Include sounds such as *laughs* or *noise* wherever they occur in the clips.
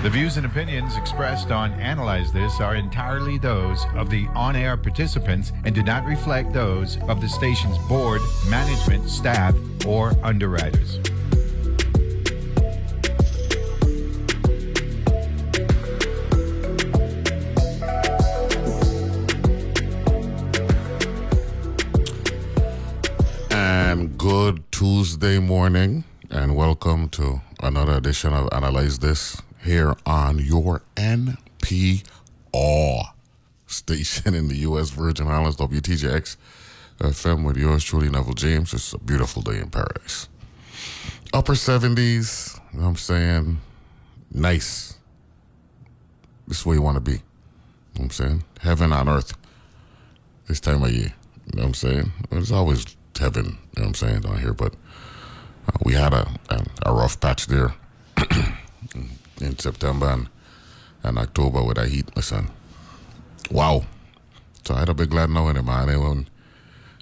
The views and opinions expressed on Analyze This are entirely those of the on air participants and do not reflect those of the station's board, management, staff, or underwriters. And good Tuesday morning, and welcome to another edition of Analyze This here on your NPR station in the U.S. Virgin Islands, WTJX FM, with yours truly, Neville James. It's a beautiful day in paradise. Upper 70s, you know what I'm saying? Nice. This is where you want to be. You know what I'm saying? Heaven on earth this time of year. You know what I'm saying? It's always heaven, you know what I'm saying, down here, but uh, we had a, a, a rough patch there *clears throat* in September and, and October with a heat, my son. Wow. So I had a big glad knowing it, man. When,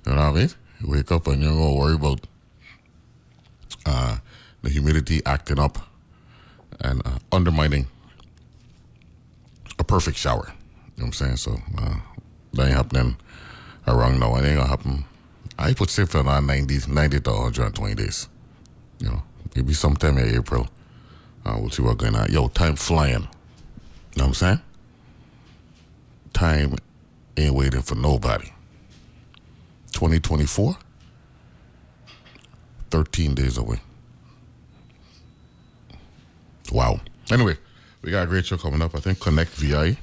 you know what I mean? You wake up and you're going to worry about uh, the humidity acting up and uh, undermining a perfect shower. You know what I'm saying? So uh, that ain't happening around now. It ain't gonna happen. I put safe on 90, 90 to 120 days. You know, maybe sometime in April. Uh, we'll see what's going on. Yo, time flying. You know what I'm saying? Time ain't waiting for nobody. 2024, 13 days away. Wow. Anyway, we got a great show coming up. I think Connect VI.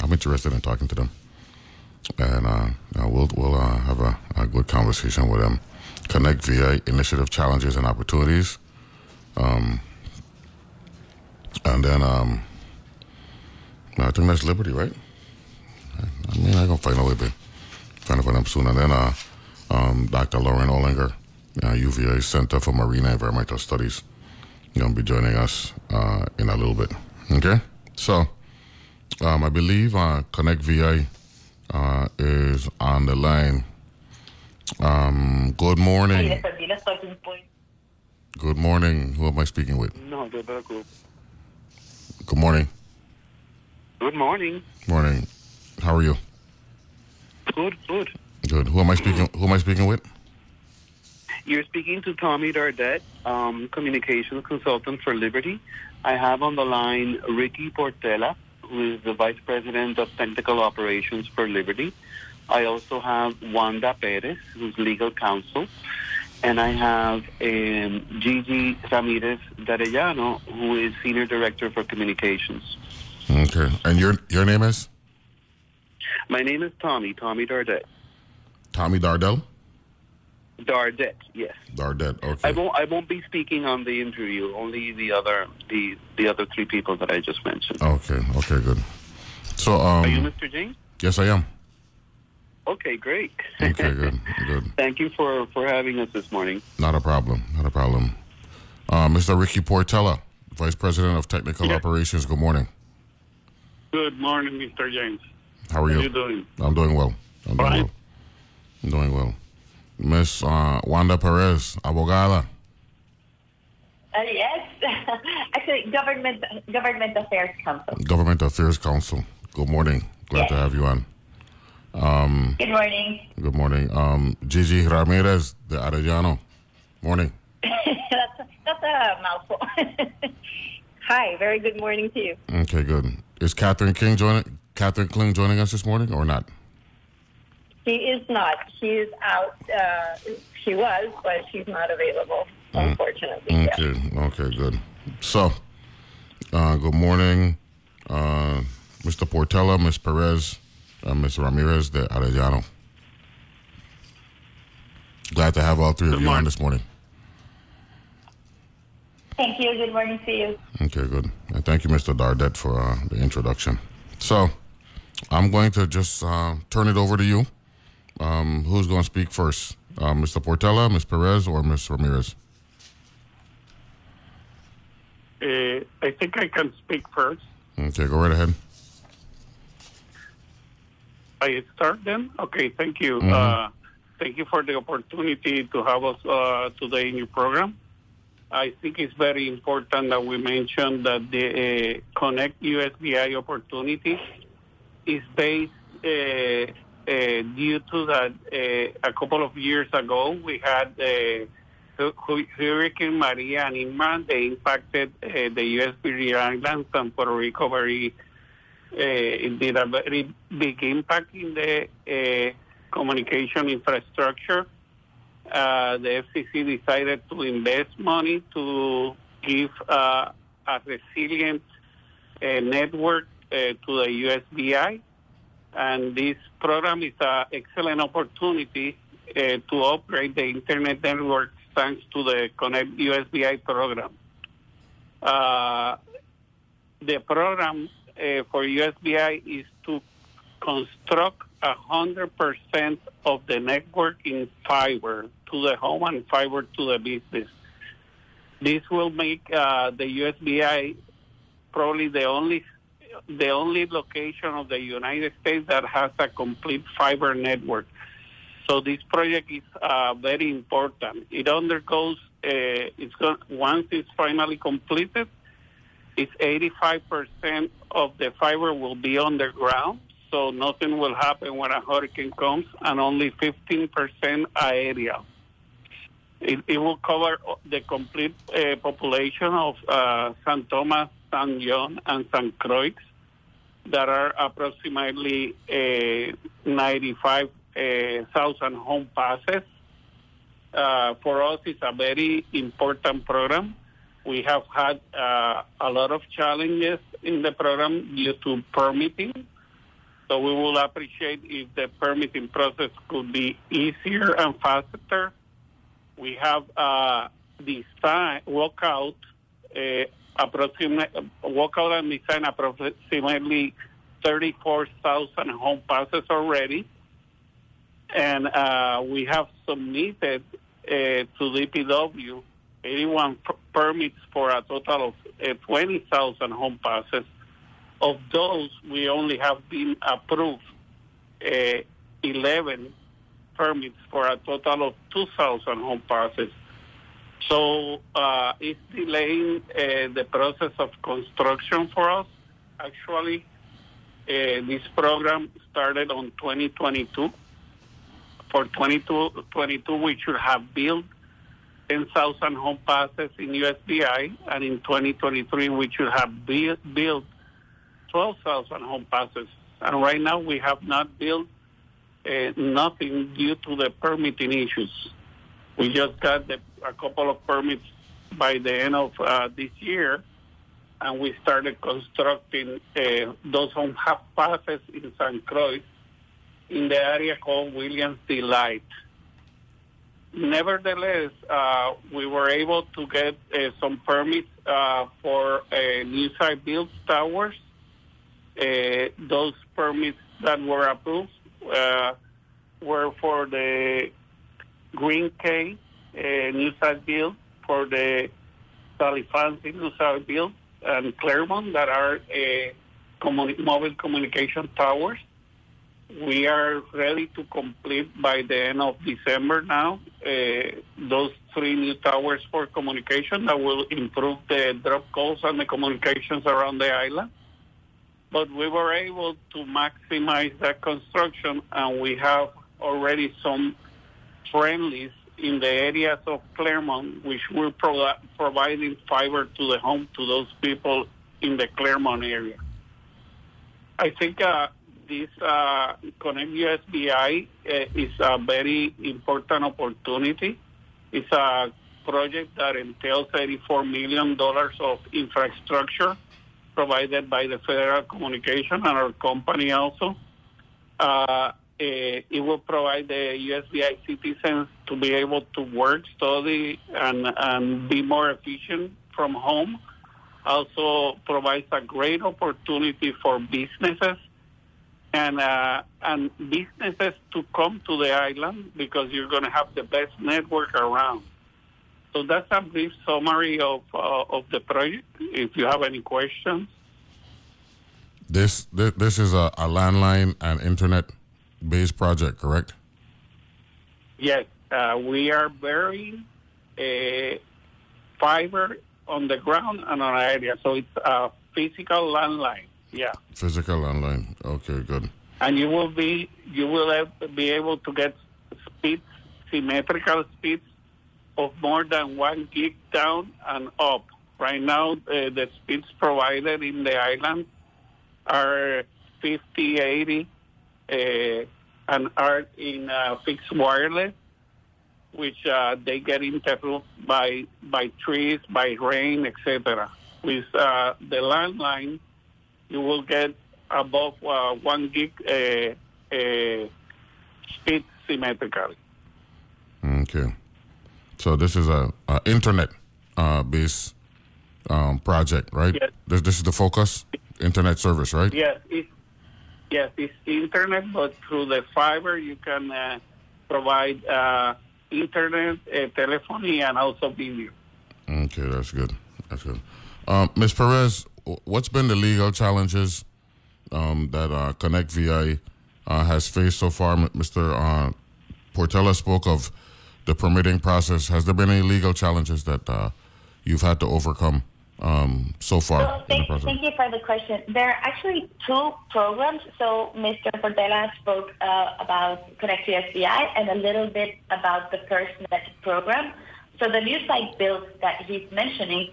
I'm interested in talking to them. And uh, uh, we'll, we'll uh, have a, a good conversation with them. Connect VI Initiative Challenges and Opportunities. Um, and then um, I think that's Liberty, right? I mean, I'm going to find a way, but trying to find them soon. And then uh, um, Dr. Lauren Ollinger, uh, UVI Center for Marine and Environmental Studies, going to be joining us uh, in a little bit. Okay? So, um, I believe uh, Connect VI uh, is on the line. Um, good morning. le perdí la starting point. Good morning. Who am I speaking with? No, te preocupes. Good morning. Good morning. Morning. How are you? Good, good. Good. Who am I speaking? Who am I speaking with? You're speaking to Tommy Dardet, um, communications consultant for Liberty. I have on the line Ricky Portela, who is the vice president of technical operations for Liberty. I also have Wanda Perez, who's legal counsel. And I have um, Gigi Ramirez de Arellano, who is senior director for communications. Okay. And your your name is My name is Tommy, Tommy Dardet. Tommy Dardell. Dardet, yes. Dardet. I won't. I won't be speaking on the interview. Only the other the the other three people that I just mentioned. Okay. Okay. Good. So Are you um. Mr. James? Yes, I am. Okay, great. Okay. Good. *laughs* Good. Thank you for for having us this morning. Not a problem. Not a problem. Uh, Mr. Ricky Portela, Vice President of Technical Yeah. Operations. Good morning. Good morning, Mr. James. How are How you? you doing? I'm doing well. I'm doing Fine. well. I'm doing well. Miss uh, Wanda Perez, abogada. Uh, yes. *laughs* Actually, government government affairs counsel. Government Affairs Counsel. Good morning. Glad to have you on. Good morning. Good morning. Um, Gigi Ramirez de Arellano. Morning. *laughs* that's that's a mouthful. *laughs* Hi. Very good morning to you. Okay, good. Is Catherine King joining? Catherine Kling joining us this morning or not? She is not. She is out. Uh, she was, but she's not available. Unfortunately. Yeah. Okay. Okay. Good. So, uh, good morning, uh, Mr. Portela, Ms. Perez, uh, Ms. Ramirez de Arellano. Glad to have all three of Good you on this morning. Thank you. Good morning to you. Okay, good. And thank you, Mr. Dardet, for uh, the introduction. So, I'm going to just uh, turn it over to you. Um, who's going to speak first? Uh, Mr. Portela, Ms. Perez, or Ms. Ramirez? Uh, I think I can speak first. Okay, go right ahead. I start then? Okay, thank you. Uh, thank you for the opportunity to have us uh, today in your program. I think it's very important that we mention that the uh, Connect USVI opportunity is based uh, uh, due to that uh, a couple of years ago we had uh, Hurricane Maria and Irma. They impacted uh, the U.S. Virgin Islands and Puerto Rico very. Uh, it did a very big impact in the uh, communication infrastructure. Uh, the FCC decided to invest money to give uh, a resilient uh, network to the USVI. And this program is an excellent opportunity uh, to upgrade the internet network thanks to the Connect USVI program. Uh, the program uh, for USVI is to construct 100% of the network in fiber to the home and fiber to the business. This will make uh, the USVI probably the only the only location of the United States that has a complete fiber network. So this project is uh, very important. It undergoes uh, it's going, once it's finally completed, it's 85% of the fiber will be underground, so nothing will happen when a hurricane comes, and only 15% aerial. It, it will cover the complete uh, population of uh, San Thomas, San John, and San Croix that are approximately uh, 95,000 home passes. Uh, for us, it's a very important program. We have had uh, a lot of challenges in the program due to permitting. So we will appreciate if the permitting process could be easier and faster. We have uh, design walkout uh, approximate walkout and design approximately 34,000 home passes already, and uh, we have submitted uh, to DPW 81 per- permits for a total of uh, 20,000 home passes. Of those, we only have been approved uh, 11 permits for a total of 2,000 home passes. So uh, it's delaying uh, the process of construction for us. Actually, this program started on 2022. For 2022, we should have built 10,000 home passes in USVI, and in 2023, we should have built, built 12,000 home passes. And right now, we have not built uh, nothing due to the permitting issues. We just got the, a couple of permits by the end of uh, this year, and we started constructing uh, those home half passes in San Croix in the area called Williams Delight. Nevertheless, uh, we were able to get uh, some permits uh, for uh, new site built towers. Uh, those permits that were approved uh, were for the Green Cay new site build, for the Sally's Fancy new site build, and Claremont that are communi- mobile communication towers. We are ready to complete by the end of December now uh, those three new towers for communication that will improve the drop calls and the communications around the island. But we were able to maximize that construction, and we have already some friendlies in the areas of Claremont, which we're pro- providing fiber to the home to those people in the Claremont area. I think uh, this uh, Connect USVI uh, is a very important opportunity. It's a project that entails $34 million of infrastructure provided by the Federal Communication and our company also. Uh, eh, it will provide the USBI citizens to be able to work, study, and, and be more efficient from home. Also provides a great opportunity for businesses and uh, and businesses to come to the island because you're going to have the best network around. So that's a brief summary of uh, of the project. If you have any questions, This this, this is a, a landline and internet based project, correct? yes, uh, we are burying uh, fiber on the ground and on area. So it's a physical landline. Yeah. Physical landline. Okay, good. And you will be you will have, be able to get speeds, symmetrical speeds of more than one gig down and up. Right now, uh, the speeds provided in the island are 50, 80, uh, and are in uh, fixed wireless, which uh, they get interrupted by by trees, by rain, etc. With uh, the landline, you will get above uh, one gig uh, uh, speed symmetrically. Okay. So this is a, a internet uh, based um, project, right? Yes. This, this is the focus, internet service, right? Yes, it's, yes, it's internet, but through the fiber you can uh, provide uh, internet, uh, telephony, and also video. Okay, that's good. That's good. Um, Ms. Perez, what's been the legal challenges um, that uh, Connect VI uh, has faced so far? Mr. Uh, Portela spoke of the permitting process. Has there been any legal challenges that uh, you've had to overcome um, so far So thank, thank you for the question. There are actually two programs. So Mr. Portela spoke uh, about Connect SBI and a little bit about the FirstNet program. So the new site builds that he's mentioning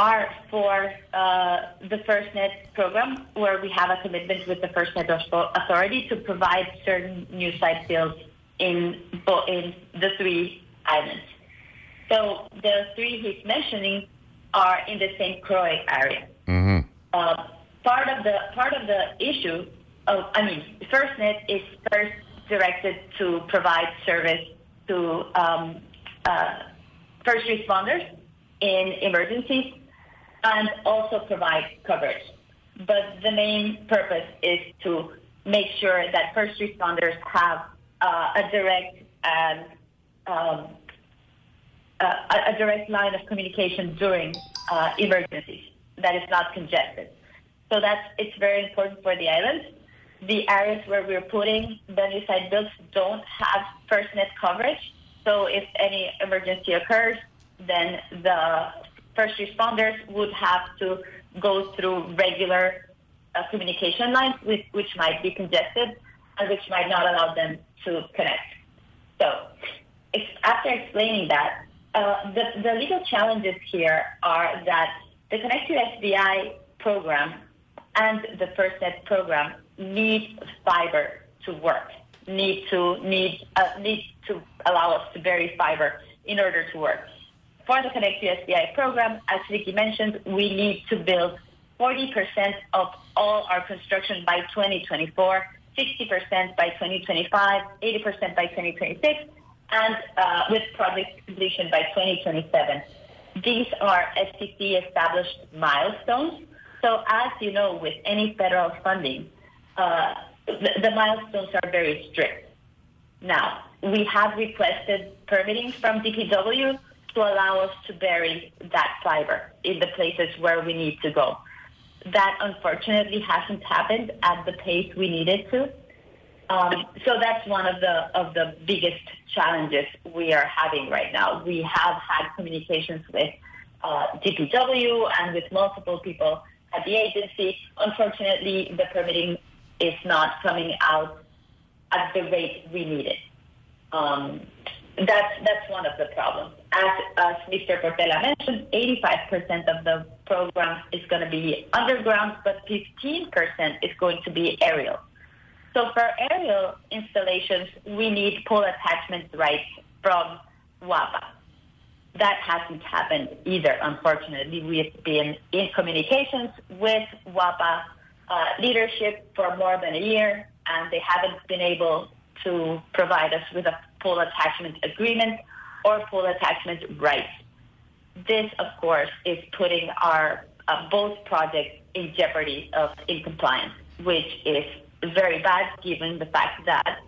are for uh, the FirstNet program, where we have a commitment with the FirstNet Authority to provide certain new site fields in in the three islands. So the three he's mentioning are in the St. Croix area. Mm-hmm. Uh, part of the part of the issue of I mean, FirstNet is first directed to provide service to um, uh, first responders in emergencies and also provide coverage. But the main purpose is to make sure that first responders have uh, a direct and um, uh, a, direct line of communication during uh, emergencies that is not congested. So that's it's very important for the islands. The areas where we're putting site builds don't have FirstNet coverage. So if any emergency occurs, then the first responders would have to go through regular uh, communication lines, which, which might be congested and which might not allow them to connect. So, ex- after explaining that, uh, the, the legal challenges here are that the Connect to SBI program and the FirstNet program need fiber to work, need to need uh, need to allow us to bury fiber in order to work. For the Connect SBI program, as Ricky mentioned, we need to build 40% of all our construction by 2024, 60% by 2025, 80% by 2026, and uh, with project completion by 2027. These are FCC established milestones. So, as you know, with any federal funding, uh, the, the milestones are very strict. Now, we have requested permitting from DPW to allow us to bury that fiber in the places where we need to go. That unfortunately hasn't happened at the pace we needed to. Um, so that's one of the of the biggest challenges we are having right now. We have had communications with uh, DPW and with multiple people at the agency. Unfortunately, the permitting is not coming out at the rate we need it. Um, that's that's one of the problems. As, as Mr. Portela mentioned, 85% of the program is going to be underground, but 15% is going to be aerial. So for aerial installations, we need pole attachment rights from WAPA. That hasn't happened either, unfortunately. We've been in communications with WAPA uh, leadership for more than a year, and they haven't been able to provide us with a pole attachment agreement or pole attachment rights. This, of course, is putting our uh, both projects in jeopardy of in compliance, which is very bad given the fact that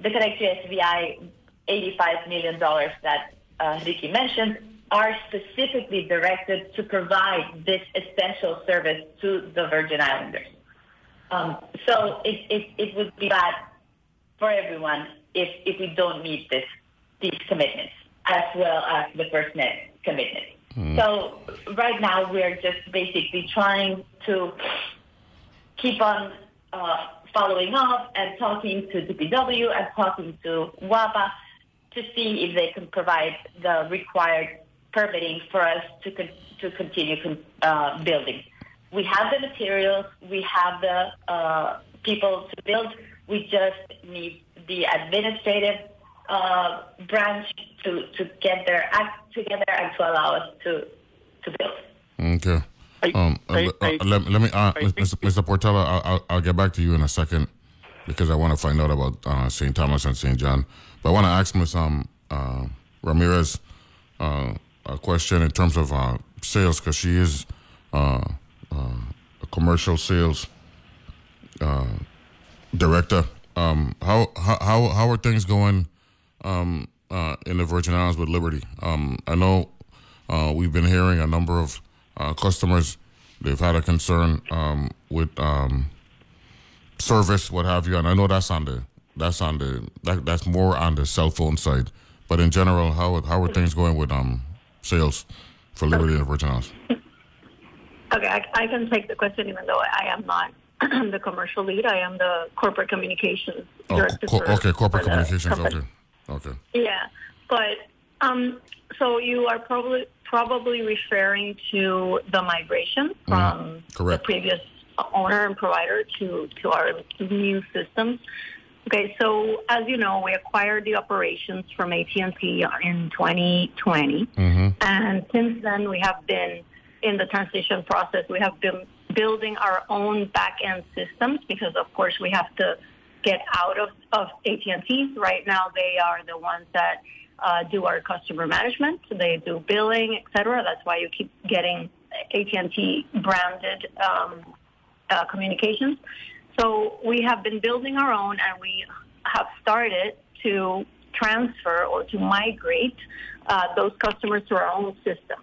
the Connect SBI $85 million that uh, Ricky mentioned are specifically directed to provide this essential service to the Virgin Islanders. Um, so it, it, it would be bad for everyone if, if we don't meet this, these commitments, as well as the FirstNet commitment. So right now we're just basically trying to keep on uh, following up and talking to DPW and talking to WAPA to see if they can provide the required permitting for us to con- to continue con- uh, building. We have the materials, we have the uh, people to build. We just need the administrative uh, branch to, to get their act together and to allow us to to build. Okay. I- Um, uh, I- uh, I- let, let me, uh, Mr. Mr. Portela, I'll, I'll, I'll get back to you in a second because I want to find out about uh, St. Thomas and St. John. But I want to ask Ms. Um, uh, Ramirez uh, a question in terms of uh, sales because she is uh, uh, a commercial sales uh, director. Um, how, how how how are things going um, uh, in the Virgin Islands with Liberty? Um, I know uh, we've been hearing a number of uh, customers they've had a concern um, with um, service, what have you, and I know that's on the that's on the that, that's more on the cell phone side. But in general, how how are things going with um sales for Liberty in the Virgin Islands? Okay, I, I can take the question even though I am not *clears throat* the commercial lead. I am the corporate communications Oh, director. co- okay, corporate communications. Okay, okay. Yeah, but um, so you are probably probably referring to the migration from the Mm-hmm. Correct. previous owner and provider to to our new systems. Okay, so as you know, we acquired the operations from AT&T in 2020, Mm-hmm. and since then we have been in the transition process. We have been building our own back end systems because, of course, we have to get out of, of AT&T. Right now, they are the ones that uh, do our customer management. They do billing, et cetera. That's why you keep getting AT&T branded um, uh, communications. So we have been building our own, and we have started to transfer or to migrate uh, those customers to our own system.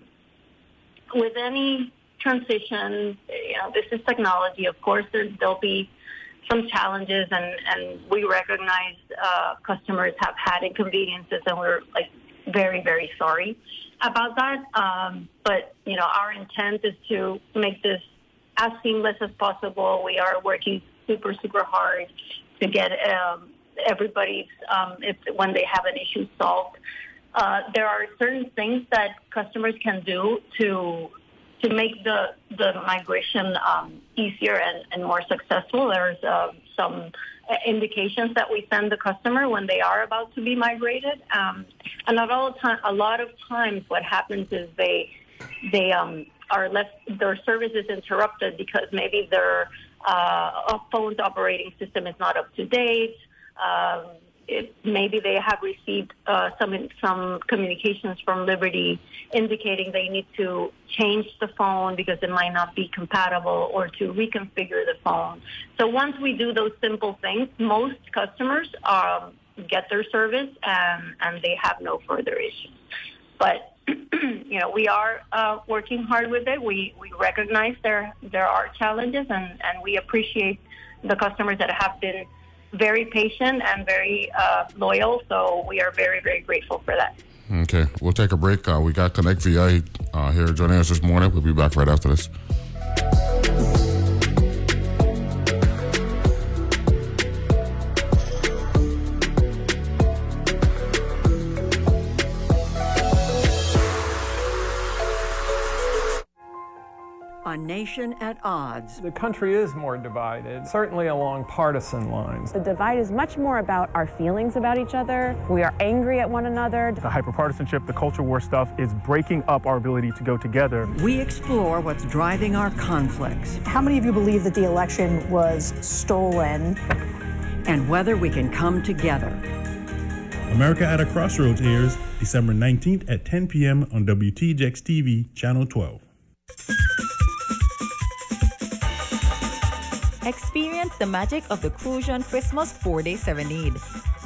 With any transition, you know, this is technology. Of course, there'll be some challenges, and, and we recognize uh, customers have had inconveniences, and we're like very, very sorry about that. Um, but you know, our intent is to make this as seamless as possible. We are working super, super hard to get um, everybody's um, if when they have an issue solved. Uh, there are certain things that customers can do to to make the the migration um, easier and, and more successful. There's um, some indications that we send the customer when they are about to be migrated, um, and not all time. A lot of times, what happens is they they um, are left their service is interrupted because maybe their uh, phone's operating system is not up to date. Um, it, maybe they have received uh, some some communications from Liberty indicating they need to change the phone because it might not be compatible or to reconfigure the phone. So once we do those simple things, most customers um, get their service and, and they have no further issues. But *clears throat* you know, we are uh, working hard with it. We we recognize there there are challenges, and and we appreciate the customers that have been very patient and very uh, loyal. So we are very very grateful for that. Okay, we'll take a break. Uh, we got Connect VI uh, here joining us this morning. We'll be back right after this. A nation at odds. The country is more divided, certainly along partisan lines. The divide is much more about our feelings about each other. We are angry at one another. The hyperpartisanship, the culture war stuff is breaking up our ability to go together. We explore what's driving our conflicts How many of you believe that the election was stolen? and whether we can come together. America at a Crossroads airs December 19th at 10 p.m. on WTJX TV, Channel 12. Experience the magic of the Crucian Christmas 4-Day Serenade.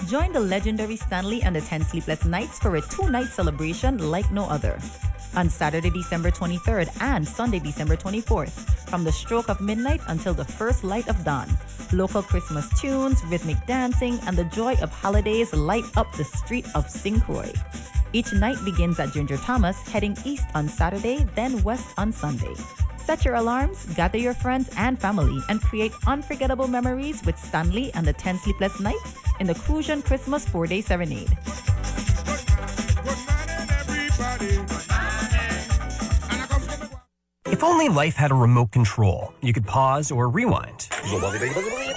Join the legendary Stanley and the 10 Sleepless Nights for a two-night celebration like no other. On Saturday, December 23rd and Sunday, December 24th, from the stroke of midnight until the first light of dawn. Local Christmas tunes, rhythmic dancing, and the joy of holidays light up the street of. Croix. Each night begins at Ginger Thomas, heading east on Saturday, then west on Sunday. Set your alarms, gather your friends and family, and create unforgettable memories with Stanley and the 10 Sleepless Nights in the Crucian Christmas 4 Day Serenade. If only life had a remote control, you could pause or rewind.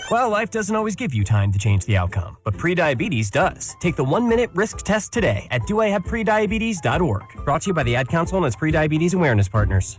Well, life doesn't always give you time to change the outcome, but prediabetes does. Take the one minute risk test today at doihaveprediabetes.org. Brought to you by the Ad Council and its prediabetes awareness partners.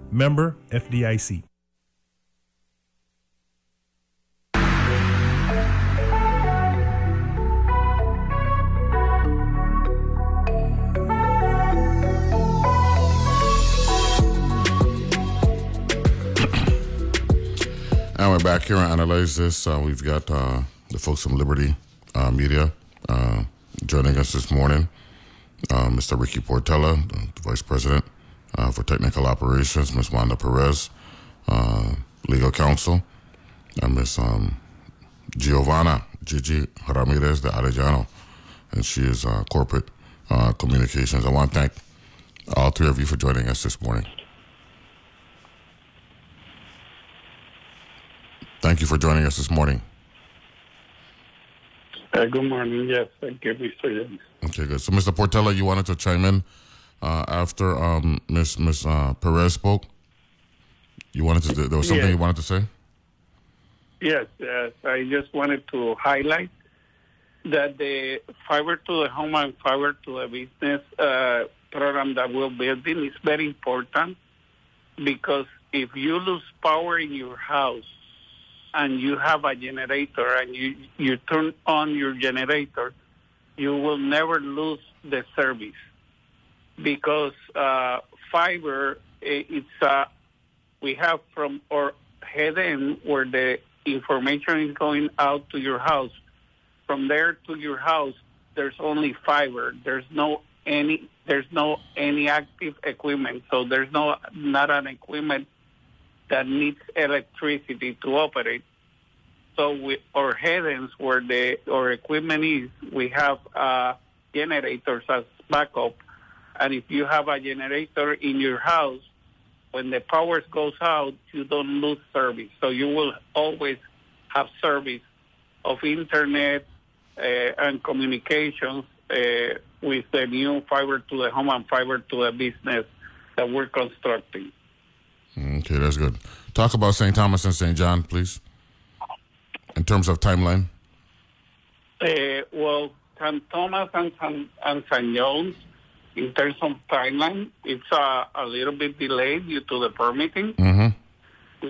Member FDIC. *clears throat* And we're back here and analyze this. Uh, we've got uh, the folks from Liberty uh, Media uh, joining us this morning. Uh, Mr. Ricky Portela, the Vice President uh, for Technical Operations, Ms. Wanda Perez, Legal Counsel, and Ms. Um, Giovanna Gigi Ramirez de Arellano, and she is Corporate Communications. I want to thank all three of you for joining us this morning. Thank you for joining us this morning. Uh, good morning. Yes, thank you, Mr. Okay, good. So, Mr. Portela, you wanted to chime in uh, after um, Miss Miss uh, Perez spoke. You wanted to. There was something Yes. you wanted to say. Yes, yes. I just wanted to highlight that the fiber to the home and fiber to the business uh, program that we're building is very important because if you lose power in your house and you have a generator and you, you turn on your generator, you will never lose the service because uh, fiber eh, it's uh, we have from our head end where the information is going out to your house. From there to your house, there's only fiber. There's no any there's no any active equipment. So there's no not an equipment that needs electricity to operate. So we, our head ends where the our equipment is, we have uh, generators as backup. And if you have a generator in your house, when the power goes out, you don't lose service. So you will always have service of internet uh, and communications uh, with the new fiber to the home and fiber to the business that we're constructing. Okay, that's good. Talk about St. Thomas and St. John, please. In terms of timeline. Uh, well, St. Thomas and and St. John's, in terms of timeline, it's uh, a little bit delayed due to the permitting. Mm-hmm.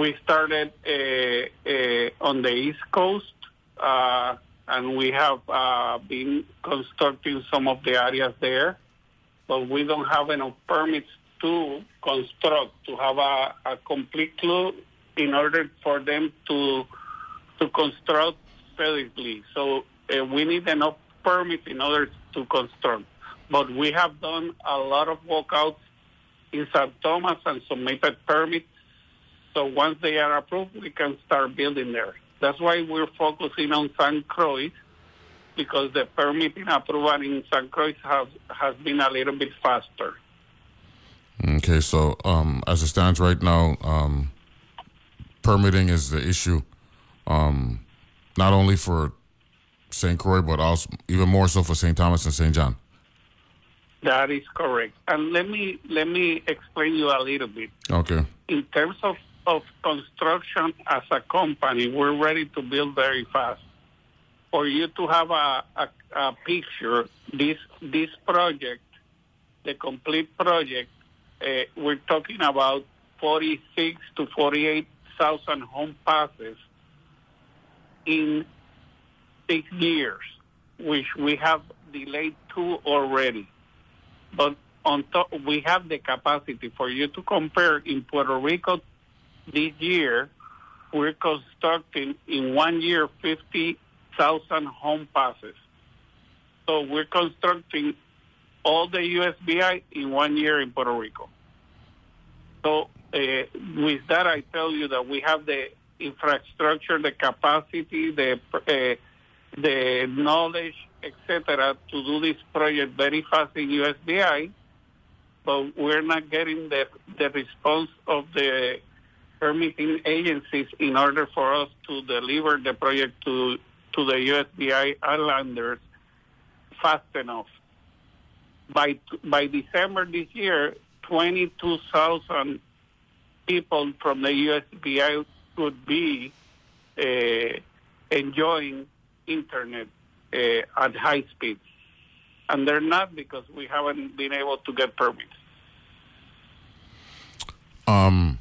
We, started uh, uh, on the East Coast, uh, and we have uh, been constructing some of the areas there, but we don't have enough permits to construct, to have a, a complete clue in order for them to to construct steadily. So uh, we need enough permits in order to construct. But we have done a lot of walkouts in St. Thomas and submitted permits. So once they are approved, we can start building there. That's why we're focusing on St. Croix because the permitting approval in St. Croix has, has been a little bit faster. Okay, so um, as it stands right now, um, permitting is the issue, um, not only for St. Croix, but also even more so for St. Thomas and St. John. That is correct. And let me let me explain you a little bit. Okay. In terms of, of construction as a company, we're ready to build very fast. For you to have a, a, a picture, this this project, the complete project, uh, we're talking about 46 to 48 thousand home passes in six years, which we have delayed two already But on top, we have the capacity for you to compare in Puerto Rico this year. We're constructing in one year 50,000 home passes. So we're constructing all the USVI in one year in Puerto Rico. So uh, with that, I tell you that we have the infrastructure, the capacity, the uh, the knowledge, etc., to do this project very fast in USVI, but we're not getting the the response of the permitting agencies in order for us to deliver the project to to the USVI islanders fast enough. By by December this year, 22,000 people from the USBI would be uh, enjoying internet at high speed. And they're not because we haven't been able to get permits. Um,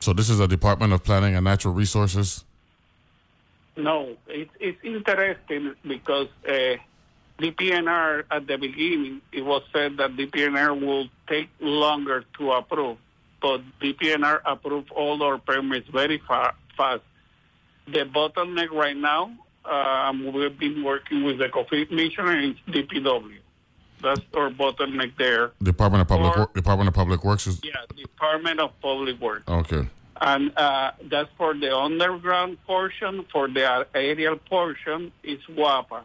so this is a Department of Planning and Natural Resources. No, it, it's interesting because uh, DPNR at the beginning it was said that DPNR will take longer to approve, but DPNR approved all our permits very fa- fast. The bottleneck right now, um, we've been working with the commissioner and DPW. That's our bottleneck there. Department of Public Or- Wor- Department of Public Works is Yeah, Department of Public Works. okay. And uh, that's for the underground portion. For the aerial portion, it's WAPA.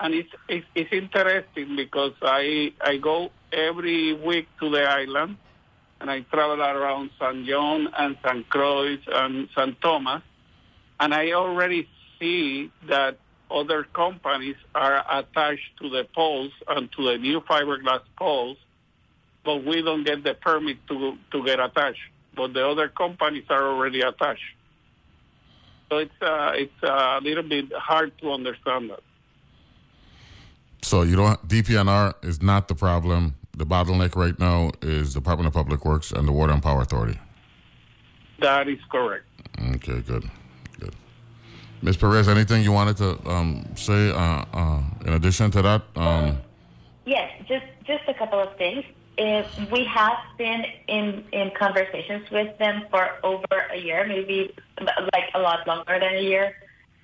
And it's, it's, it's interesting because I, I go every week to the island and I travel around San John and San Croix and San Thomas. And I already see that other companies are attached to the poles and to the new fiberglass poles, but we don't get the permit to, to get attached but the other companies are already attached. So it's uh, it's a little bit hard to understand that. So you don't DPNR is not the problem. The bottleneck right now is Department of Public Works and the Water and Power Authority. That is correct. Okay, good, good. Ms. Perez, anything you wanted to um, say uh, uh, in addition to that? Um, Yes, just just a couple of things. If we have been in in conversations with them for over a year, maybe like a lot longer than a year.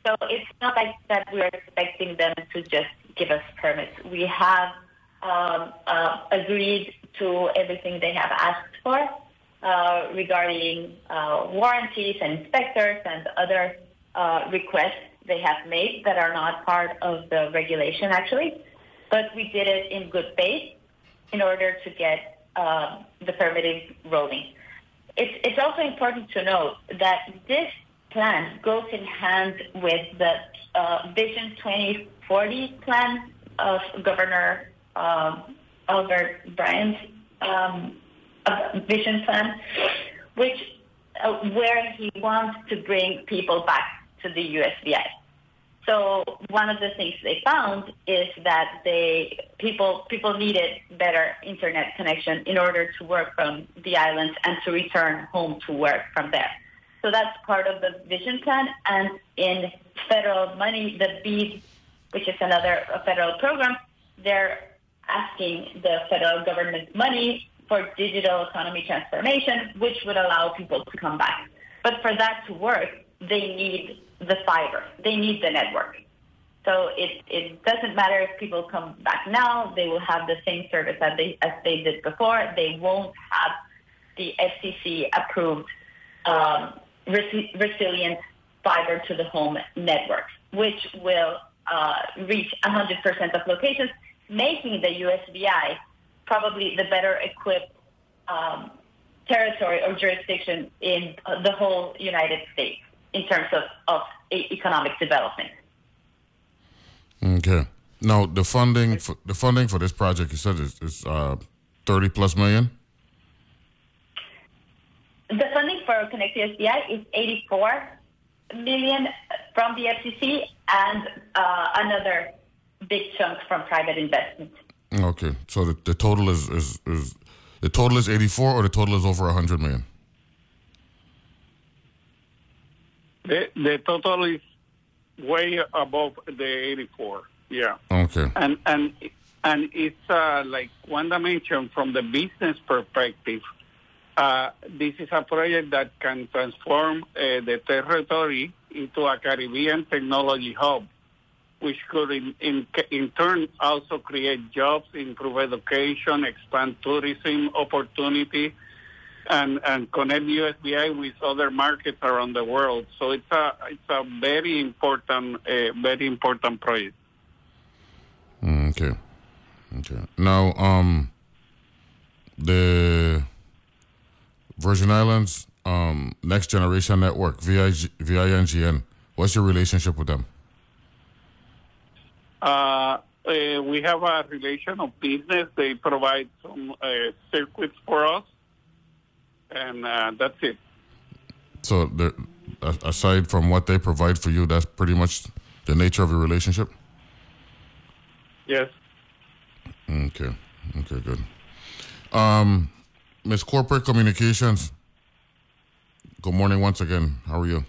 So it's not like that we're expecting them to just give us permits. We have um, uh, agreed to everything they have asked for uh, regarding uh, warranties and inspectors and other uh, requests they have made that are not part of the regulation, actually. But we did it in good faith in order to get um, the permitting rolling. It's, it's also important to note that this plan goes in hand with the uh, Vision 2040 plan of Governor um, Albert Bryan's um, uh, vision plan, which uh, where he wants to bring people back to the USVI. So one of the things they found is that they people people needed better internet connection in order to work from the islands and to return home to work from there. So that's part of the vision plan. And in federal money, the BEAD, which is another federal program, they're asking the federal government money for digital economy transformation, which would allow people to come back. But for that to work, they need the fiber. They need the network. So it, it doesn't matter if people come back now, they will have the same service as they, as they did before. They won't have the FCC approved um, resi- resilient fiber to the home network, which will uh, reach 100% of locations, making the USVI probably the better equipped um, territory or jurisdiction in the whole United States in terms of, of economic development. okay. Now the funding for the funding for this project you said is, is uh, thirty plus million. The funding for Connect is 84 million from the FCC and uh, another big chunk from private investment. Okay, so the, the total is, is is the total is eighty four, or the total is over hundred million. The, the total is way above the 84. Yeah. Okay. And and and it's uh, like one dimension from the business perspective. Uh, this is a project that can transform uh, the territory into a Caribbean technology hub, which could in, in, in turn also create jobs, improve education, expand tourism opportunity, and, and connect USVI with other markets around the world. So it's a it's a very important uh, very important project. Mm, okay. Okay. Now, um, the Virgin Islands um, Next Generation Network, VIG, VINGN, what's your relationship with them? Uh, uh, we have a relation of business. They provide some uh, circuits for us, and uh, that's it. So, aside from what they provide for you, that's pretty much the nature of your relationship? Yes. Okay. Okay, good. Um, Miss Corporate Communications, good morning once again. How are you?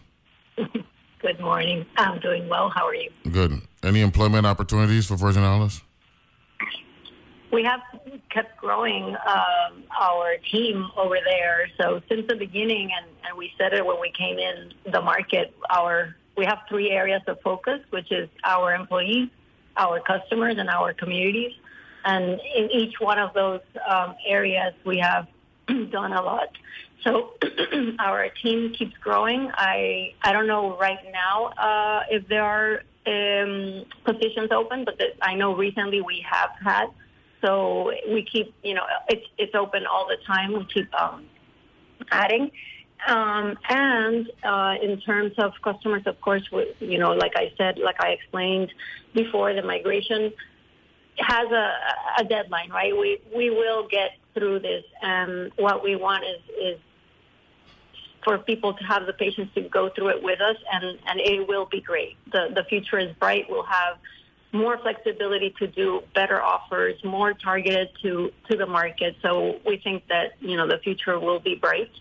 *laughs* Good morning. I'm doing well. How are you? Good. Any employment opportunities for Virgin Islands? We have kept growing um, our team over there. So since the beginning, and, and we said it when we came in the market, our we have three areas of focus, which is our employees, our customers, and our communities. And in each one of those um, areas, we have *clears throat* done a lot. So *clears throat* our team keeps growing. I I don't know right now uh, if there are um, positions open, but the, I know recently we have had. So we keep, you know, it's it's open all the time. We keep um, adding. Um, and uh, in terms of customers, of course, we, you know, like I said, like I explained before, the migration has a, a deadline, right? We we will get through this, and what we want is is for people to have the patience to go through it with us, and and it will be great. the The future is bright. We'll have more flexibility to do better offers, more targeted to to the market. So we think that you know the future will be bright.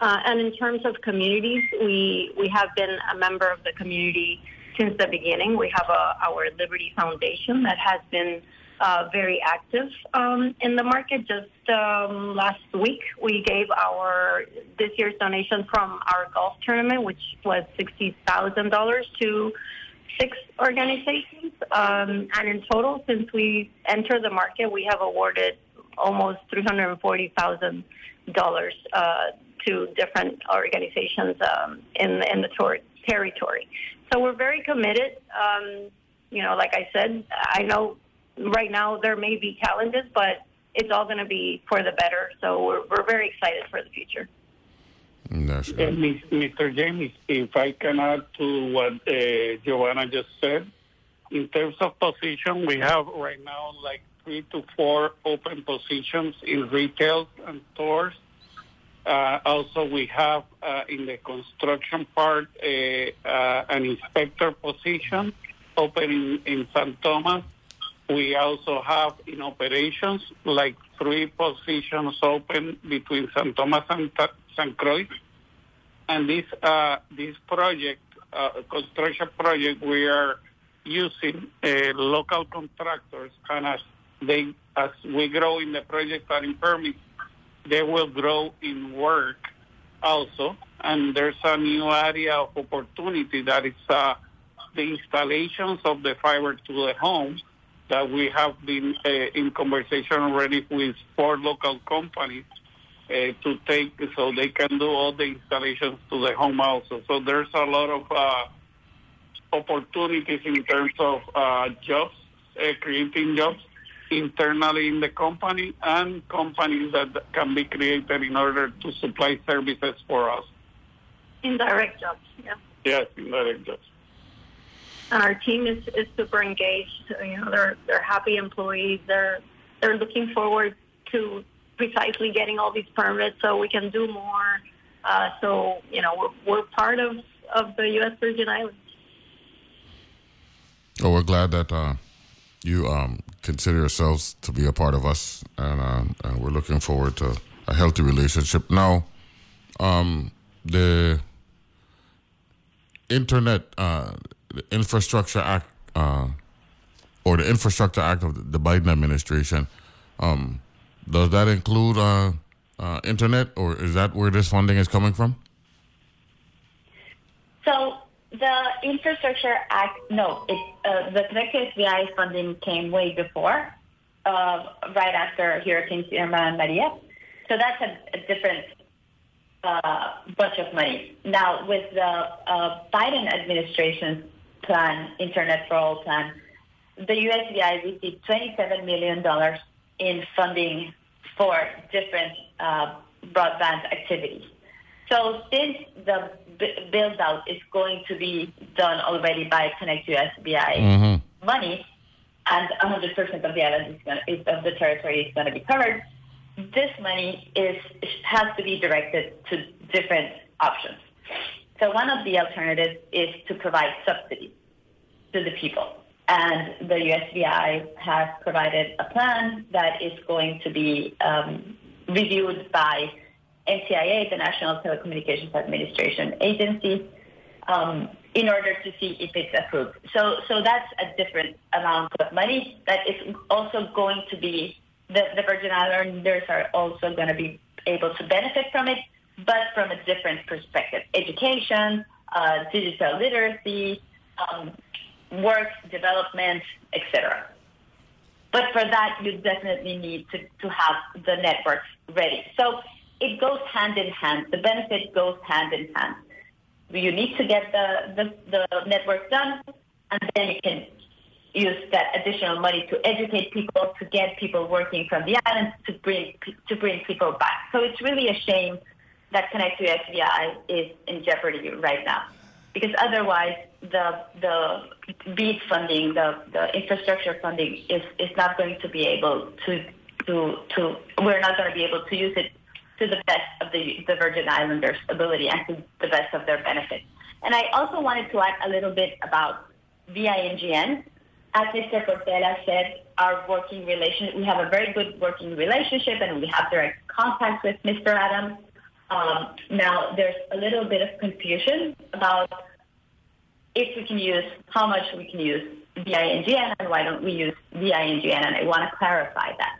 Uh, and in terms of communities, we we have been a member of the community since the beginning. We have a, our Liberty Foundation that has been uh, very active um, in the market. Just um, last week, we gave our this year's donation from our golf tournament, which was sixty thousand dollars to six organizations. Um, and in total, since we entered the market, we have awarded almost three hundred and forty thousand uh, dollars to different organizations um, in in the tor- territory. So we're very committed. Um, you know, like I said, I know right now there may be challenges, but it's all going to be for the better. So we're, we're very excited for the future. That's Uh, Mr. James, if I can add to what uh, Giovanna just said, in terms of position, we have right now like three to four open positions in retail and stores. Uh, also, we have uh, in the construction part uh, uh, an inspector position open in, in San Thomas. We also have in operations like three positions open between San Thomas and San Croix. And this uh, this project, uh, construction project, we are using uh, local contractors, and as they as we grow in the project and in permits, they will grow in work also. And there's a new area of opportunity that is uh, the installations of the fiber to the home that we have been uh, in conversation already with four local companies to take so they can do all the installations to the home also. So there's a lot of uh, opportunities in terms of uh, jobs, uh, creating jobs internally in the company and companies that can be created in order to supply services for us. Indirect jobs, yeah. Yes, indirect jobs. And our team is, is super engaged. You know, they're they're happy employees. They're they're looking forward to precisely getting all these permits so we can do more. Uh, so you know, we're, we're part of of the U.S. Virgin Islands. Oh, we're glad that uh, you um, consider yourselves to be a part of us, and, uh, and we're looking forward to a healthy relationship. Now, um, the Internet uh, the Infrastructure Act uh, or the Infrastructure Act of the Biden administration. Um, does that include uh, uh, internet, or is that where this funding is coming from? So the Infrastructure Act, no, it, uh, the Connect SBI funding came way before, uh, right after Hurricanes Irma and Maria. So that's a, a different uh, bunch of money. Now, with the uh, Biden administration's plan, Internet for All plan, the USVI received $27 million in funding for different uh, broadband activities. So since the b- build out is going to be done already by Connect USVI Mm-hmm. money, and 100% of the island is gonna, is, of the territory is going to be covered, this money is has to be directed to different options. So one of the alternatives is to provide subsidies to the people. And the USVI has provided a plan that is going to be um, reviewed by NTIA, the National Telecommunications Administration Agency, um, in order to see if it's approved. So, so that's a different amount of money that is also going to be, the, the Virgin Islanders are also going to be able to benefit from it, but from a different perspective. Education, uh, digital literacy, um, work development, etc. But for that, you definitely need to, to have the networks ready. So it goes hand in hand. The benefit goes hand in hand. You need to get the, the, the network done, and then you can use that additional money to educate people, to get people working from the islands, to bring to bring people back. So it's really a shame that Connect to SBI is in jeopardy right now, because otherwise the the BEAD funding, the, the infrastructure funding is, is not going to be able to to to we're not going to be able to use it to the best of the, the Virgin Islanders' ability and to the best of their benefit. And I also wanted to add a little bit about VINGN. As Mr. Portela said, our working relation, we have a very good working relationship and we have direct contact with Mr. Adams. Um, now, there's a little bit of confusion about if we can use, how much we can use VINGN and why don't we use VINGN, and I want to clarify that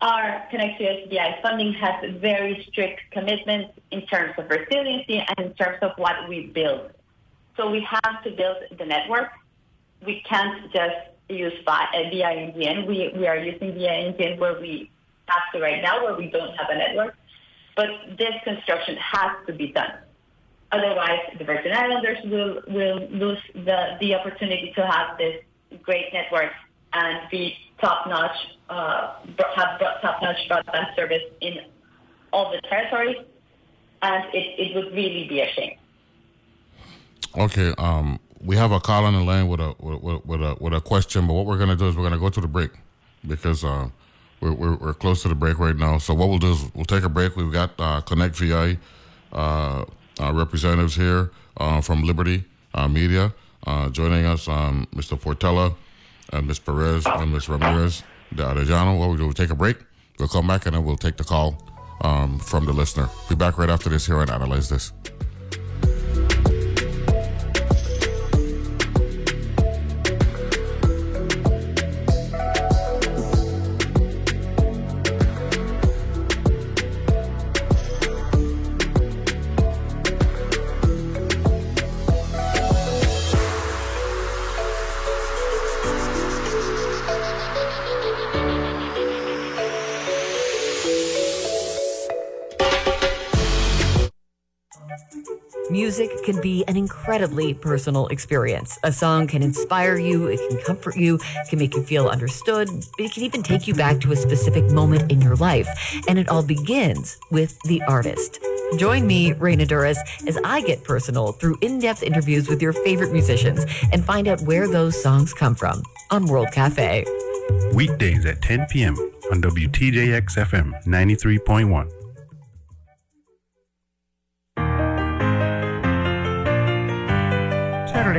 our Connect USVI funding has very strict commitments in terms of resiliency and in terms of what we build. So we have to build the network. We can't just use VINGN. We, we are using VINGN where we have to right now, where we don't have a network. But this construction has to be done. Otherwise, the Virgin Islanders will, will lose the, the opportunity to have this great network and be top-notch, uh, have top-notch broadband service in all the territories, and it, it would really be a shame. Okay, um, we have a call on the line with a with, with a with a question, but what we're gonna do is we're gonna go to the break because uh, we're, we're we're close to the break right now. So what we'll do is we'll take a break. We've got uh, Connect VI uh, representatives here uh, from Liberty uh, Media uh, joining us, um, Mr. Portela and Ms. Perez and Ms. Ramirez de Arellano. What we do, we take a break. We'll come back and then we'll take the call um, from the listener. Be back right after this here and analyze this. Music can be an incredibly personal experience. A song can inspire you, it can comfort you, it can make you feel understood, it can even take you back to a specific moment in your life. And it all begins with the artist. Join me, Raina Douris, as I get personal through in depth interviews with your favorite musicians and find out where those songs come from on World Cafe. Weekdays at 10 p.m. on WTJX FM 93.1.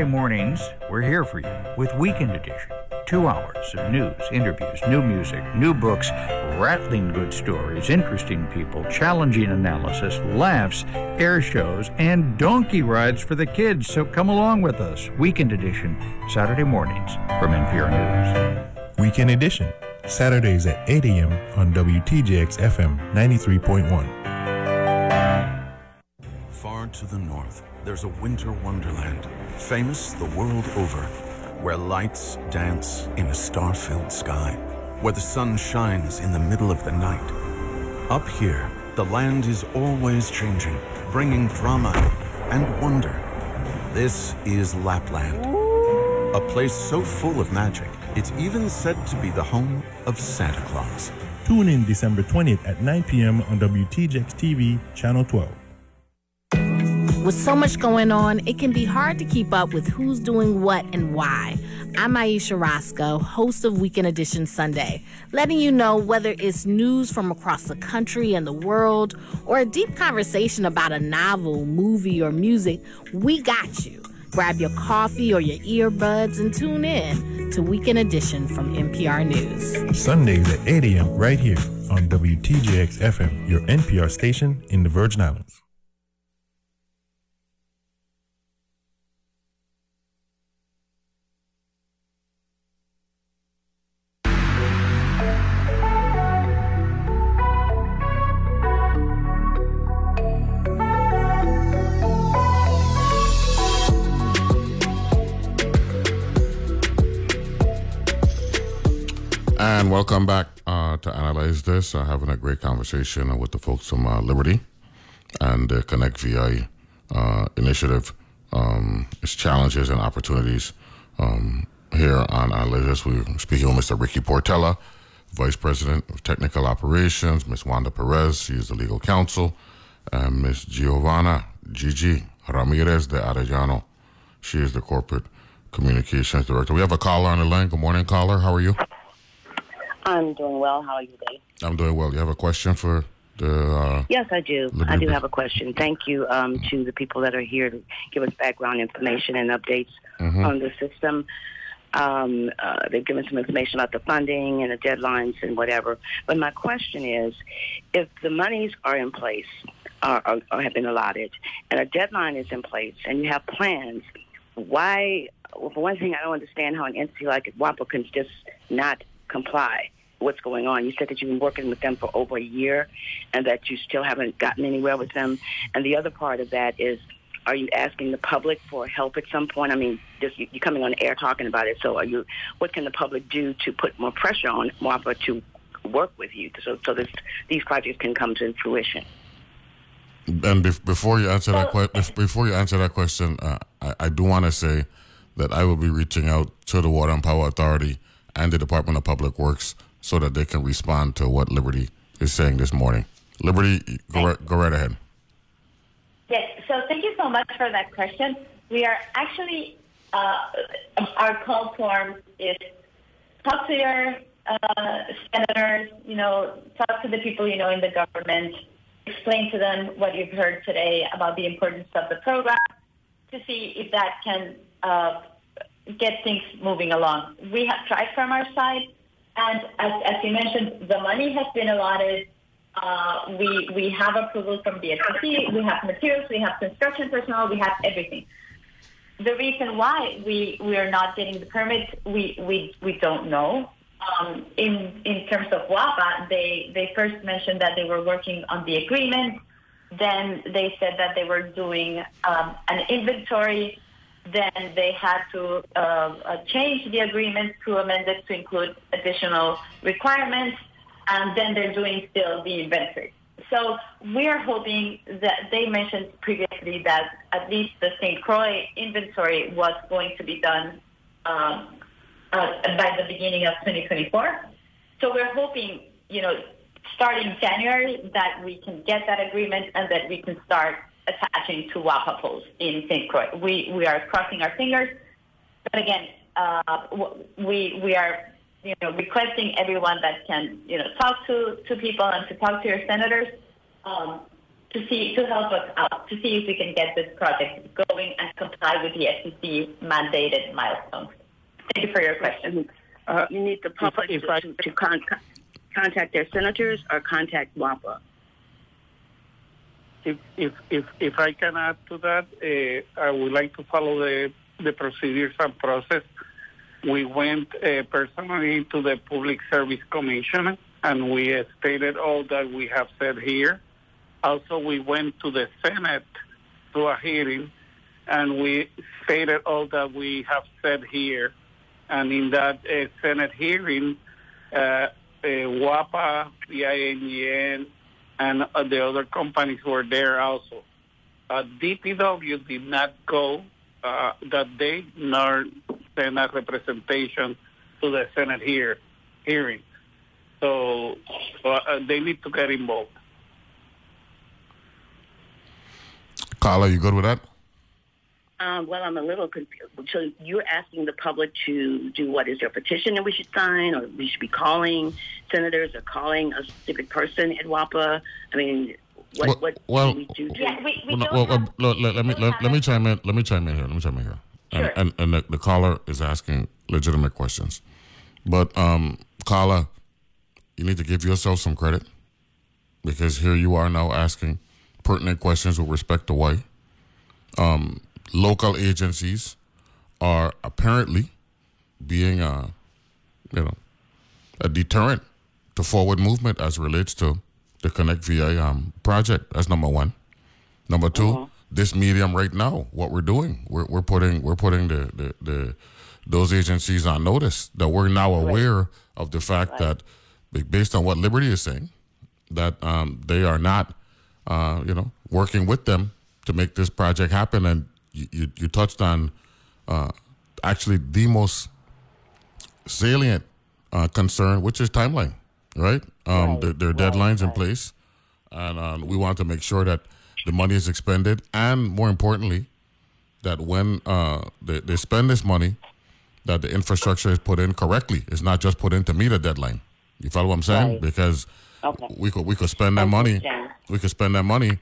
Saturday mornings, we're here for you with Weekend Edition. Two hours of news, interviews, new music, new books, rattling good stories, interesting people, challenging analysis, laughs, air shows, and donkey rides for the kids. So come along with us. Weekend edition, Saturday mornings from NPR News. Weekend edition, Saturdays at 8 a.m. on WTJX FM 93.1. Far to the north, there's a winter wonderland, famous the world over, where lights dance in a star filled sky, where the sun shines in the middle of the night. Up here, the land is always changing, bringing drama and wonder. This is Lapland, a place so full of magic, it's even said to be the home of Santa Claus. Tune in December 20th at 9 p.m. on WTJX TV, Channel 12. With so much going on, it can be hard to keep up with who's doing what and why. I'm Ayesha Rascoe, host of Weekend Edition Sunday, letting you know whether it's news from across the country and the world or a deep conversation about a novel, movie, or music, we got you. Grab your coffee or your earbuds and tune in to Weekend Edition from NPR News. Sundays at 8 a.m. right here on WTJX FM, your NPR station in the Virgin Islands. Welcome back uh, to analyze this. Uh, having a great conversation with the folks from uh, Liberty and the Connect VI uh, initiative. Um, its challenges and opportunities. Um, here on Analyze we're speaking with Mr. Ricky Portela, Vice President of Technical Operations, Ms. Wanda Perez, she is the legal counsel, and Ms. Giovanna Gigi Ramirez de Arellano, she is the Corporate Communications Director. We have a caller on the line. Good morning, caller. How are you? I'm doing well. How are you today? I'm doing well. You have a question for the? Uh, Yes, I do. I do have a question. Thank you um, to the people that are here to give us background information and updates Mhm. on the system. Um, uh, they've given some information about the funding and the deadlines and whatever. But my question is, if the monies are in place or, or, or have been allotted, and a deadline is in place, and you have plans, why? well, For one thing, I don't understand how an entity like WAPA can just not comply. What's going on? You said that you've been working with them for over a year, and that you still haven't gotten anywhere with them. And the other part of that is, are you asking the public for help at some point? I mean, just you- you're coming on air talking about it. So, are you? What can the public do to put more pressure on WAPA to work with you, so so this these projects can come to fruition? And bef- before you answer that question, before you answer that question, uh, I, I do want to say that I will be reaching out to the Water and Power Authority and the Department of Public Works so that they can respond to what Liberty is saying this morning. Liberty, go right, go right ahead. Yes, so thank you so much for that question. We are actually, uh, our call form is talk to your uh, senators, you know, talk to the people you know in the government, explain to them what you've heard today about the importance of the program to see if that can uh, get things moving along. We have tried from our side, and as, as you mentioned, the money has been allotted. Uh, we we have approval from the FCC. We have materials. We have construction personnel. We have everything. The reason why we, we are not getting the permits, we, we, we don't know. Um, in in terms of WAPA, they they first mentioned that they were working on the agreement. Then they said that they were doing um, an inventory. Then they had to uh, uh, change the agreement to amend it to include additional requirements. And then they're doing still the inventory. So we are hoping that they mentioned previously that at least the St. Croix inventory was going to be done um, uh, by the beginning of 2024. So we're hoping, you know, starting January that we can get that agreement and that we can start attaching to WAPA poles in St. Croix. We we are crossing our fingers, but again, uh, we we are you know requesting everyone that can you know talk to to people and to talk to your senators um, to see to help us out to see if we can get this project going and comply with the FCC mandated milestones. Thank you for your question. Uh, you need the public if to, I- to, to con- contact their senators or contact WAPA. If, if, if, if I can add to that, uh, I would like to follow the, the procedures and process. We went uh, personally to the Public Service Commission and we stated all that we have said here. Also, we went to the Senate to a hearing and we stated all that we have said here. And in that uh, Senate hearing, WAPA, the VINGN, and uh, the other companies were there also. Uh, DPW did not go uh, that day, nor send a representation to the Senate here hearing. So uh, they need to get involved. Carla, you good with that? Um, well, I'm a little confused. So you're asking the public to do what? Is there a petition that we should sign, or we should be calling senators, or calling a specific person at WAPA? I mean, what Well- what well- do we do? To, Yeah, we, we Well, don't well, have, well, look, let, let me let, let me chime in. Let me chime in here. Let me chime in here. And, Sure. and, and the, the caller is asking legitimate questions, but um, Carla, you need to give yourself some credit because here you are now asking pertinent questions with respect to why um, local agencies are apparently being a you know a deterrent to forward movement as relates to the Connect VI um, project. That's number one. Number 2 this medium right now, what we're doing, we're, we're putting we're putting the, the, the those agencies on notice that we're now aware of the fact that based on what Liberty is saying, that um, they are not uh, you know working with them to make this project happen. And you, you, you touched on uh, actually the most salient uh, concern, which is timeline, right? Um, There, there are deadlines in place, and um, we want to make sure that the money is expended, and more importantly, that when uh, they, they spend this money, that the infrastructure is put in correctly. It's not just put in to meet a deadline. You follow what I'm saying? Right. Because Okay. we could we could spend that money, we could spend that money,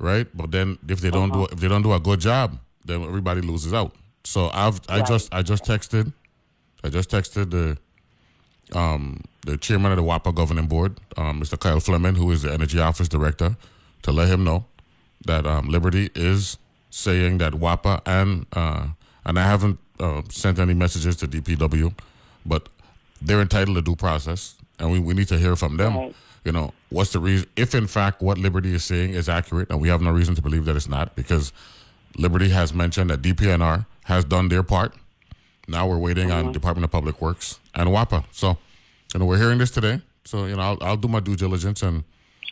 right? But then if they don't do if they don't do a good job, then everybody loses out. So I've I just I just texted, I just texted the um, the chairman of the WAPA governing board, um, Mr. Kyle Fleming, who is the energy office director, to let him know that um, Liberty is saying that WAPA and uh, and I haven't uh, sent any messages to DPW, but they're entitled to due process, and we, we need to hear from them. Right. You know, what's the reason? If in fact what Liberty is saying is accurate, and we have no reason to believe that it's not, because Liberty has mentioned that DPNR has done their part. Now we're waiting on Department of Public Works and WAPA. So, you know, we're hearing this today. So, you know, I'll, I'll do my due diligence and.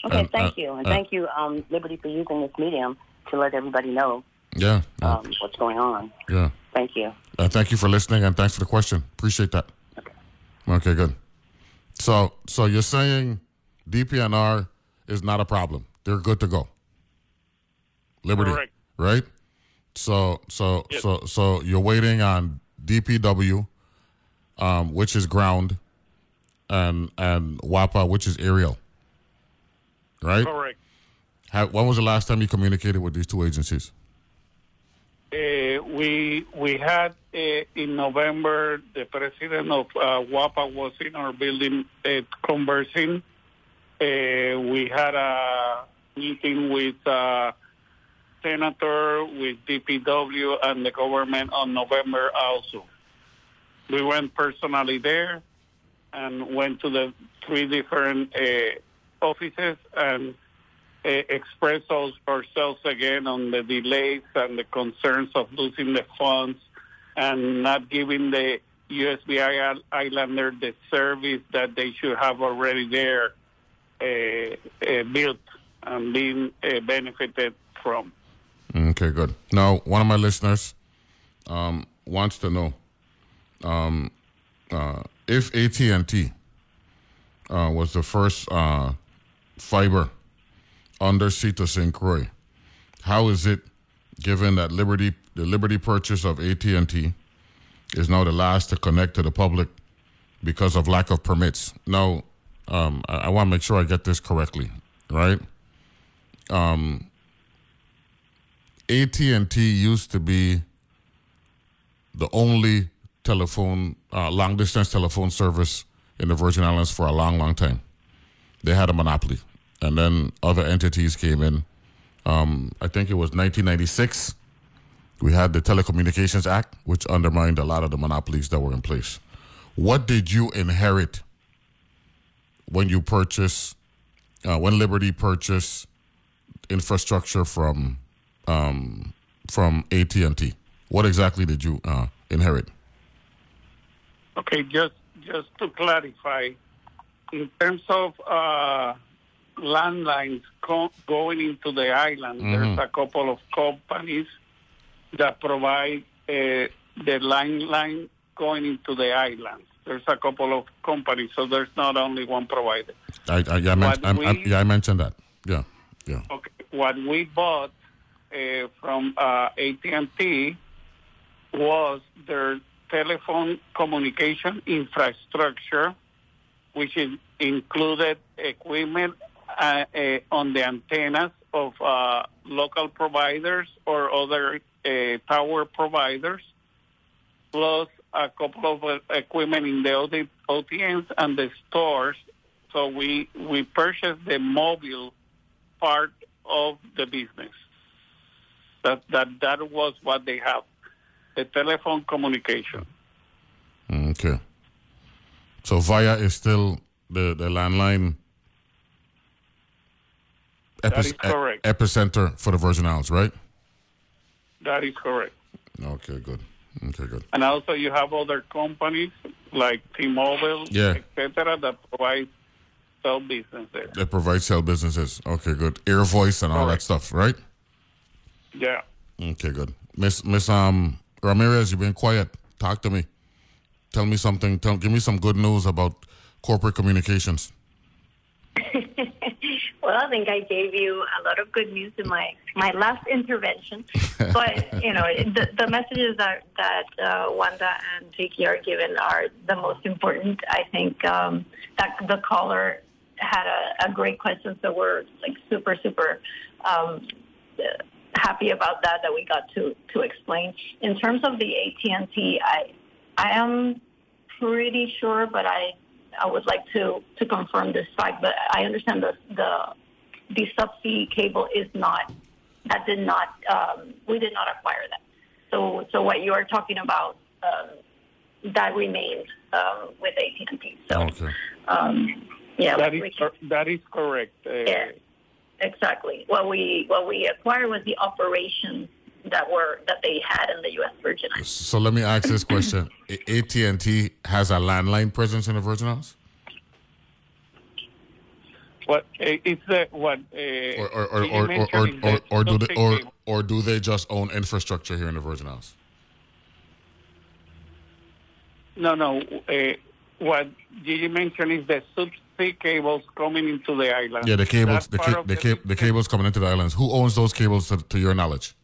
okay, and, thank uh, you, and uh, thank you, um, Liberty, for using this medium to let everybody know Yeah. yeah, um, what's going on. yeah. Thank you. Uh, thank you for listening and thanks for the question. Appreciate that. Okay, good. So, so you're saying DPNR is not a problem. They're good to go. Liberty, Correct. right? So, so, Yes. so, so you're waiting on DPW, um, which is ground, and and WAPA, which is aerial, right? Correct. How, when was the last time you communicated with these two agencies? Uh, we we had uh, in November the president of uh, WAPA was in our building uh, conversing. Uh, we had a meeting with uh, senator, with DPW, and the government on November also. We went personally there and went to the three different uh, offices and uh, express our- ourselves again on the delays and the concerns of losing the funds and not giving the USVI Isl- Islander the service that they should have already there uh, uh, built and being uh, benefited from. Okay, good. Now, one of my listeners um, wants to know um, uh, if AT and T uh, was the first uh, fiber undersea to St. Croix. How is it, given that Liberty, the Liberty purchase of AT and T, is now the last to connect to the public because of lack of permits? Now, um, I, I want to make sure I get this correctly, right? Um, AT&T used to be the only telephone uh, long distance telephone service in the Virgin Islands for a long, long time. They had a monopoly, and then other entities came in. Um, I think it was 1996. We had the Telecommunications Act, which undermined a lot of the monopolies that were in place. What did you inherit when you purchased, uh, when Liberty purchased infrastructure from um, from AT and T? What exactly did you uh, inherit? Okay, just just to clarify, in terms of uh, landlines co- going into the island, Mhm. there's a couple of companies that provide uh, the line line going into the island. There's a couple of companies, so there's not only one provider. I, I, yeah, I, men- What I, we- yeah, I mentioned that. Yeah, yeah. Okay, what we bought from uh, AT&T was their telephone communication infrastructure, which included equipment uh, uh, on the antennas of uh, local providers or other uh, tower providers, plus a couple of uh, equipment in the OT- OTNs and the stores. So we we purchased the mobile part of the business. That that that was what they have, the telephone communication. Mm, okay. So Viya is still the, the landline is correct. epicenter for the Virgin Islands, right? That is correct. Okay, good. Okay, good. And also you have other companies like T-Mobile, Yeah. etc., that provide cell business there. That provides cell businesses. Okay, good. Air voice and all that stuff, right? Yeah. Okay, good. Miss Miss um Ramirez, you've been quiet. Talk to me. Tell me something. Tell give me some good news about corporate communications. *laughs* Well, I think I gave you a lot of good news in my, my last intervention. *laughs* But, you know, the, the messages that, that uh, Wanda and Ricky are given are the most important. I think um, that the caller had a, a great question, so we're like super, super um, happy about that, that we got to, to explain. In terms of the AT&T, I, I am pretty sure, but I I would like to to confirm this fact. But I understand the the the subsea cable is not that did not um, we did not acquire that. So so what you are talking about um, that remained um, with AT and T. So Okay. um, yeah, that we is can- cor- that is correct. Uh, yeah, exactly. What we what we acquired was the operations that were that they had in the U.S. Virgin Islands. So let me ask this question: *clears throat* AT and T has a landline presence in the Virgin Islands, What uh, it's the what? Uh, or or or or, or, or, or, or do they or, or do they just own infrastructure here in the Virgin Islands? No, no. Uh, what Gigi mentioned is the cables coming into the island. Yeah, the cables, the ca- the, ca- the cables coming into the islands. Who owns those cables to, to your knowledge?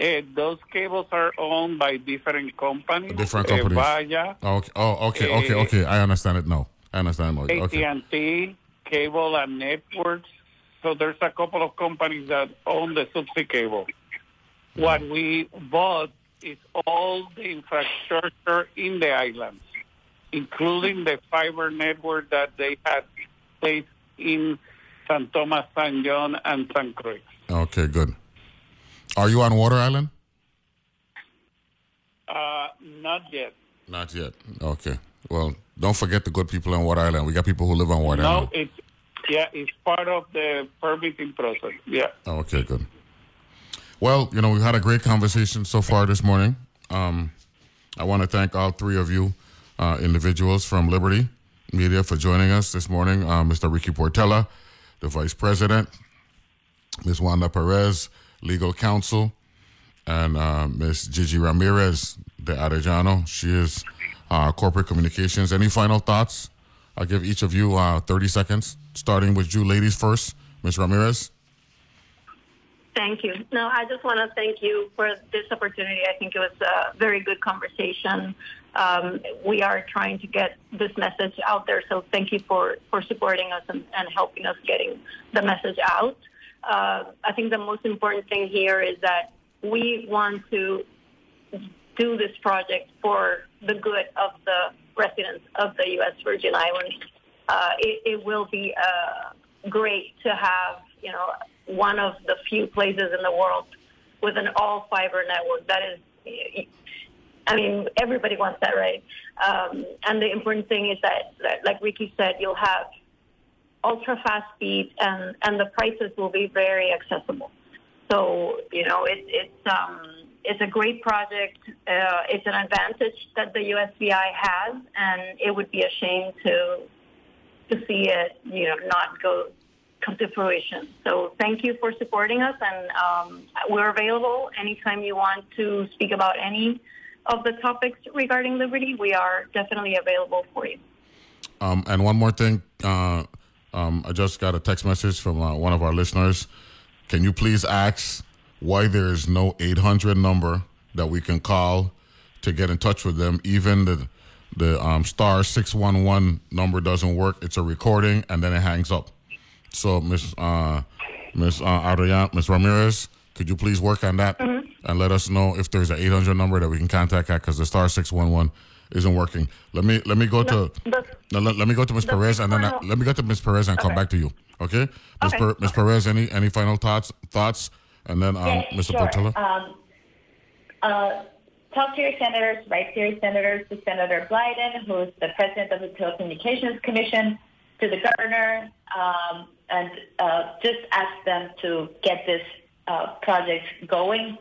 Uh, those cables are owned by different companies. Different uh, companies. Viya, Oh, okay. Oh, okay, okay, Eh, okay. I understand it now. I understand it. Okay. AT&T, Cable and Networks. So there's a couple of companies that own the subsea cable. What we bought is all the infrastructure in the islands, including the fiber network that they had placed in San Thomas, San John, and San Cruz. Okay, good. Are you on Water Island? Uh, not yet. Not yet. Okay. Well, don't forget the good people on Water Island. We got people who live on Water No, Island. it's yeah, it's part of the permitting process. Yeah. Okay, good. Well, you know, we've had a great conversation so far this morning. Um, I want to thank all three of you uh, individuals from Liberty Media for joining us this morning. Uh, Mr. Ricky Portela, the Vice President, Ms. Wanda Perez, Legal Counsel, and uh, Ms. Gigi Ramirez de Arellano. She is uh, Corporate Communications. Any final thoughts? I'll give each of you uh, 30 seconds, starting with you ladies first. Ms. Ramirez? Thank you. No, I just want to thank you for this opportunity. I think it was a very good conversation. Um, we are trying to get this message out there, so thank you for, for supporting us and, and helping us getting the message out. Uh, I think the most important thing here is that we want to do this project for the good of the residents of the U.S. Virgin Islands. Uh, it, it will be uh, great to have, you know, one of the few places in the world with an all fiber network. That is, I mean, everybody wants that, right? Um, and the important thing is that, that, like Ricky said, you'll have ultra fast speed and, and the prices will be very accessible. So, you know, it, it's, um, it's a great project. Uh, it's an advantage that the USVI has, and it would be a shame to to see it, you know, not go come to fruition. So thank you for supporting us, and um, we're available anytime you want to speak about any of the topics regarding liberty. We are definitely available for you. Um, and one more thing, uh, um, I just got a text message from uh, one of our listeners. Can you please ask why there is no 800 number that we can call to get in touch with them? Even the the um, star 611 number doesn't work. It's a recording and then it hangs up. So, Miss uh, Miss uh, Adrian, Miss Ramirez, could you please work on that Mm-hmm. And let us know if there's an 800 number that we can contact at because the star 611 isn't working. Let me let me go to no, let, let me go to Miss Perez and then I, let me go to Miss Perez and come back to you. Okay, Miss Okay. Per, Perez, any any final thoughts thoughts and then um, Yeah, Mr. sure. Um, uh, talk to your senators, write to your senators, to Senator Blyden, who is the president of the Telecommunications Commission, to the governor, um, and uh, just ask them to get this uh, project going.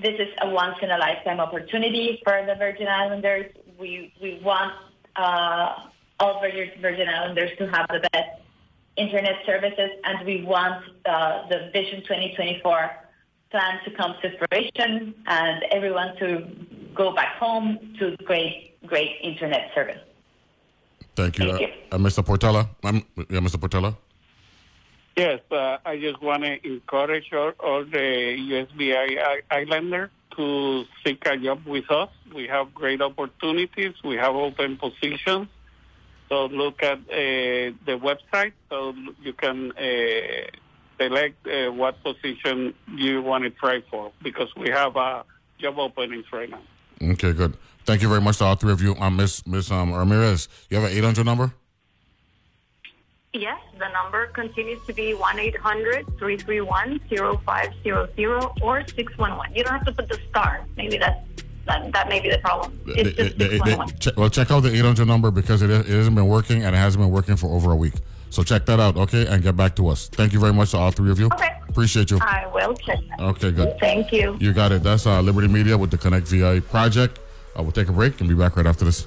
This is a once in a lifetime opportunity for the Virgin Islanders. We we want uh, all Virgin, Virgin Islanders to have the best internet services, and we want uh, the Vision 2024 plan to come to fruition and everyone to go back home to great, great internet service. Thank you, Thank uh, you. Mr. Portela. Um, yeah, Mr. Portela. Yes, uh, I just want to encourage all, all the USVI Islanders to seek a job with us. We have great opportunities. We have open positions. So look at uh, the website so you can uh, select uh, what position you want to try for because we have uh, job openings right now. Okay, good. Thank you very much to all three of you. Um, Miss Miss um, Ramirez, you have an 800 number? Yes, the number continues to be 1 800 331 0500 or 611. You don't have to put the star. Maybe that's, that, that may be the problem. It's They- just they- they- 611. well, check out the 800 number because it, it hasn't been working and it hasn't been working for over a week. So check that out, okay, and get back to us. Thank you very much to all three of you. Okay. Appreciate you. I will check that. Okay, good. Thank you. You got it. That's uh, Liberty Media with the Connect VI project. Uh, we'll take a break and be back right after this.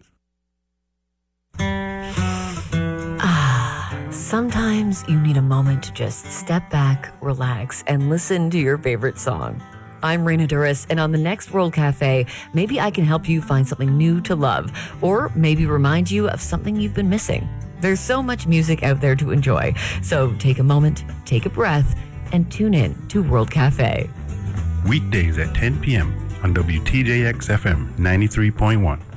Ah, sometimes you need a moment to just step back, relax, and listen to your favorite song. I'm Raina Douris, and on the next World Cafe, maybe I can help you find something new to love, or maybe remind you of something you've been missing. There's so much music out there to enjoy, so take a moment, take a breath, and tune in to World Cafe. Weekdays at 10 p.m. on WTJX FM 93.1.